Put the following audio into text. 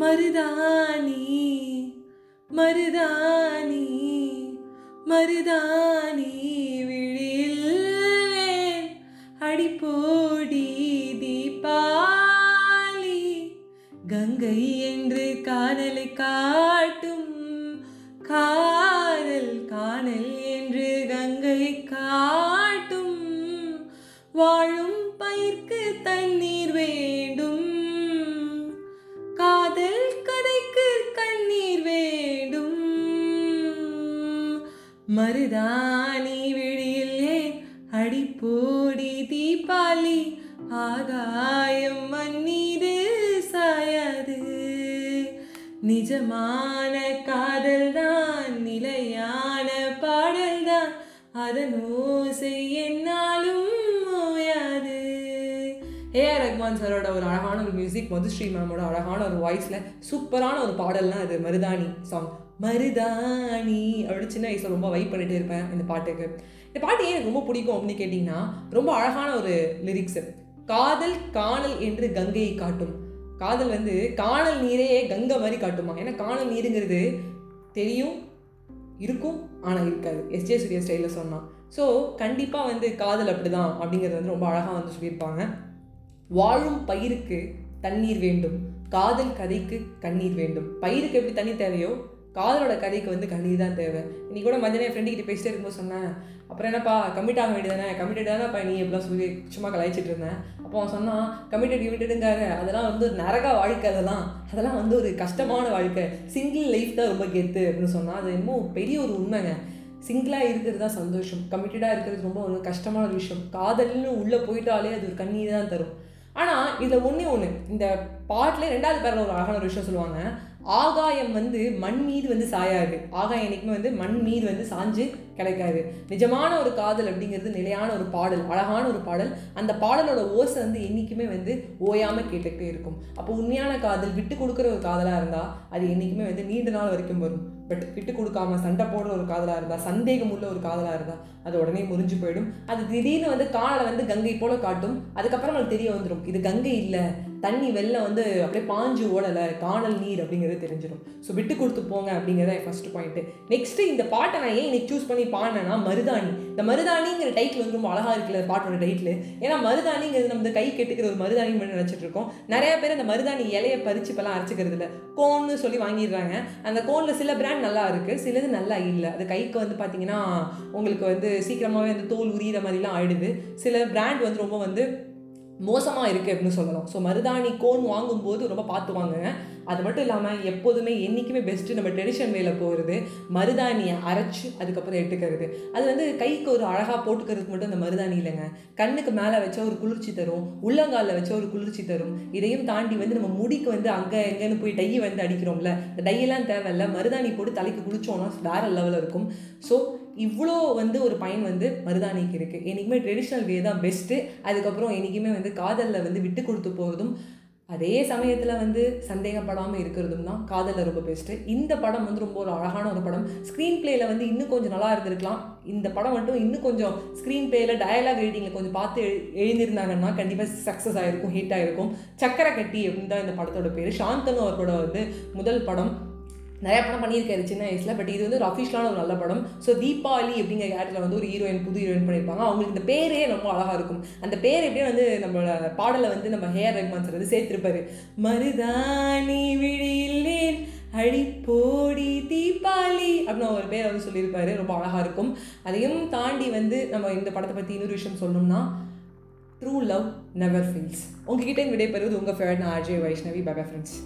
மருதாணி மருதாணி மருதாணி விழில் அடிப்போடி தீபாலி கங்கை என்று காணலை காட்டும் காதல் காணல் மருதாணி விழியில் ஏன் அடிப்போடி தீபாலி ஆகாயம் மண்ணீது சாயாது. நிஜமான காதல்தான் நிலையான பாடல்தான். அதன் ஓசை என்ன ரஹ்மான் சாரோட ஒரு அழகான ஒரு மியூசிக் மதுஸ்ரீ மேமோட அழகான ஒரு வாய்ஸில் சூப்பரான ஒரு பாடல்னா அது மருதாணி சாங் மருதாணி அப்படின்னு சின்ன வயசில் ரொம்ப வைப் பண்ணிட்டு இருப்பேன் இந்த பாட்டுக்கு. இந்த பாட்டு ஏன் எனக்கு ரொம்ப பிடிக்கும் அப்படின்னு கேட்டிங்கன்னா ரொம்ப அழகான ஒரு லிரிக்ஸு காதல் காணல் என்று கங்கையை காட்டும். காதல் வந்து காணல் நீரையே கங்கை மாதிரி காட்டுமா ஏன்னா காணல் நீருங்கிறது தெரியும் இருக்கும் ஆனால் இருக்காது. எஸ்ஜே சூர்யா ஸ்டைலில் சொன்னான். ஸோ கண்டிப்பாக வந்து காதல் அப்படிதான் அப்படிங்கிறது வந்து ரொம்ப அழகாக வந்து சொல்லியிருப்பாங்க. வாழும் பயிருக்கு தண்ணீர் வேண்டும். காதல் கதைக்கு கண்ணீர் வேண்டும். பயிருக்கு எப்படி தண்ணி தேவையோ காதலோட கதைக்கு வந்து கண்ணீர் தான் தேவை. இன்னைக்கு கூட மதியம் என் ஃப்ரெண்டு கிட்ட பேசிட்டே இருக்கும்போது சொன்னேன் அப்புறம் என்னப்பா கமிட் ஆக வேண்டியதானே கமிட்டட் தானேப்பா நீ? எப்படிலாம் சொல்லி சும்மா கலாய்ச்சிட்டு இருந்தேன். அப்போ அவன் சொன்னான் கமிட்டட் கமிட்டடுங்காரு அதெல்லாம் வந்து ஒரு நரக வாழ்க்கை அதெல்லாம். அதெல்லாம் வந்து ஒரு கஷ்டமான வாழ்க்கை. சிங்கிள் லைஃப் தான் ரொம்ப கெத்து. அப்படின்னு சொன்னான். அது இன்னும் பெரிய ஒரு உண்மைங்க. சிங்கிளாக இருக்கிறது தான் சந்தோஷம். கமிட்டடாக இருக்கிறது ரொம்ப ஒரு கஷ்டமான ஒரு விஷயம். காதல்னு உள்ளே போயிட்டாலே அது ஒரு கண்ணீர் தான் தரும். ஆனால் இதில் ஒன்றே ஒன்று இந்த பாட்டில் ரெண்டாவது பேரில் ஒரு அழகான ஒரு விஷயம் சொல்லுவாங்க. ஆகாயம் வந்து மண் மீது வந்து சாயாது. ஆகாயம் என்றைக்குமே வந்து மண் மீது வந்து சாஞ்சு கிடைக்காது. நிஜமான ஒரு காதல் அப்படிங்கிறது நிலையான ஒரு பாடல் அழகான ஒரு பாடல். அந்த பாடலோட ஓசை வந்து என்றைக்குமே வந்து ஓயாமல் கேட்டுக்கிட்டே இருக்கும். அப்போ உண்மையான காதல் விட்டு கொடுக்குற ஒரு காதலாக இருந்தால் அது என்றைக்குமே வந்து நீண்ட நாள் வரைக்கும் வரும். பட் விட்டு கொடுக்காம சண்டை போடுற ஒரு காதலாக இருந்தால் சந்தேகம் உள்ள ஒரு காதலாக இருந்தால் அது உடனே முறிஞ்சு போயிடும். அது திடீர்னு வந்து காணலை வந்து கங்கை போல காட்டும். அதுக்கப்புறம் நம்மளுக்கு தெரிய வந்துடும் இது கங்கை இல்லை. தண்ணி வெள்ளம் வந்து அப்படியே பாஞ்சு ஓடலை. காணல் நீர் அப்படிங்கிறது தெரிஞ்சிடும் ஸோ விட்டு கொடுத்து போங்க அப்படிங்கிறத என் ஃபர்ஸ்ட் பாயிண்ட்டு நெக்ஸ்ட்டு இந்த பாட்டை நான் ஏன் இன்னைக்கு சூஸ் பண்ணி பாடினேன்னா மருதாணி. இந்த மருதாணிங்கிற டைட்டில் வந்து ரொம்ப அழகாக இருக்குல்ல பாட்டோட டைட்டில் ஏன்னா மருதாணிங்கிறது நம்ம இந்த கை கெட்டுக்கிற ஒரு மருதாணி மட்டும் நினச்சிட்டு இருக்கோம். நிறைய பேர் அந்த மருதாணி இலையை பறிச்சு இப்போலாம் அரைச்சிக்கிறது இல்லை. கோன்னு சொல்லி வாங்கிடுறாங்க. அந்த கோனில் சில பிராண்ட் நல்லா இருக்குது சிலது நல்லா இல்லை. அது கைக்கு வந்து பார்த்தீங்கன்னா உங்களுக்கு வந்து சீக்கிரமாகவே அந்த தோல் உரியிற மாதிரிலாம் ஆயிடுது. சில பிராண்ட் வந்து ரொம்ப வந்து மோசமாக இருக்குது அப்படின்னு சொல்லலாம். ஸோ மருதாணி கோன் வாங்கும்போது ரொம்ப பார்த்து வாங்குங்க அது மட்டும் இல்லாமல் எப்போதுமே என்றைக்குமே பெஸ்ட்டு நம்ம ட்ரெடிஷன் வேல போகிறது மருதாணியை அரைச்சி அதுக்கப்புறம் எடுத்துக்கிறது. அது வந்து கைக்கு ஒரு அழகாக போட்டுக்கிறதுக்கு மட்டும் அந்த மருதாணி இல்லைங்க. கண்ணுக்கு மேலே வச்சா ஒரு குளிர்ச்சி தரும் உள்ளங்காலில் வச்சா ஒரு குளிர்ச்சி தரும். இதையும் தாண்டி வந்து நம்ம முடிக்கு வந்து அங்கே எங்கேன்னு போய் டையை வந்து அடிக்கிறோம்ல இந்த டையெல்லாம் தேவையில்ல மருதாணி போட்டு தலைக்கு குளிச்சோம்னா வேறு லெவலில் இருக்கும். ஸோ இவ்வளோ வந்து ஒரு பயன் வந்து மருதாணிக்கு இருக்குது என்றைக்குமே ட்ரெடிஷ்னல் வே தான் பெஸ்ட்டு அதுக்கப்புறம் என்றைக்குமே வந்து காதலில் வந்து விட்டு கொடுத்து போகிறதும் அதே சமயத்தில் வந்து சந்தேகப்படாமல் இருக்கிறதும் தான் காதலில் ரொம்ப பெஸ்ட்டு இந்த படம் வந்து ரொம்ப ஒரு அழகான ஒரு படம். ஸ்க்ரீன் பிளேயில் வந்து இன்னும் கொஞ்சம் நல்லா இருந்திருக்கலாம். இந்த படம் மட்டும் இன்னும் கொஞ்சம் ஸ்க்ரீன் பிளேயில் டயலாக் ரீடிங்கில் கொஞ்சம் பார்த்து எழு எழுந்திருந்தாங்கன்னா கண்டிப்பாக சக்ஸஸ் ஆகிருக்கும் ஹிட் ஆகிருக்கும் சக்கரை கட்டி அப்படின்னு தான் இந்த படத்தோட பேர். சாந்தனு அவரோட வந்து முதல் படம். நிறைய படம் பண்ணியிருக்காரு சின்ன வயசில் பட் இது வந்து ஒரு அஃபிஷியலான ஒரு நல்ல படம். ஸோ தீபாவளி அப்படிங்கிற கேரக்டரில் வந்து ஒரு ஹீரோயின் புது ஹீரோயின் பண்ணியிருப்பாங்க. அவங்களுக்கு இந்த பேரே ரொம்ப அழகாக இருக்கும். அந்த பேர் எப்படியே வந்து நம்மளோட பாடலை வந்து நம்ம ஹேர் ரஹ்மான் சார் வந்து சேர்த்திருப்பாரு. மருதாணி விழியில்லேன் அடிப்போடி தீபாவளி அப்படின்னு ஒரு பேரை வந்து சொல்லியிருப்பாரு. ரொம்ப அழகாக இருக்கும். அதையும் தாண்டி வந்து நம்ம இந்த படத்தை பற்றி இன்னொரு விஷயம் சொல்லணும்னா ட்ரூ லவ் நெவர் ஃபீல்ஸ் உங்ககிட்ட விடைபெறுவது உங்கள் ஃபேவரட் நான் அஜய் வைஷ்ணவி. பகா ஃப்ரெண்ட்ஸ்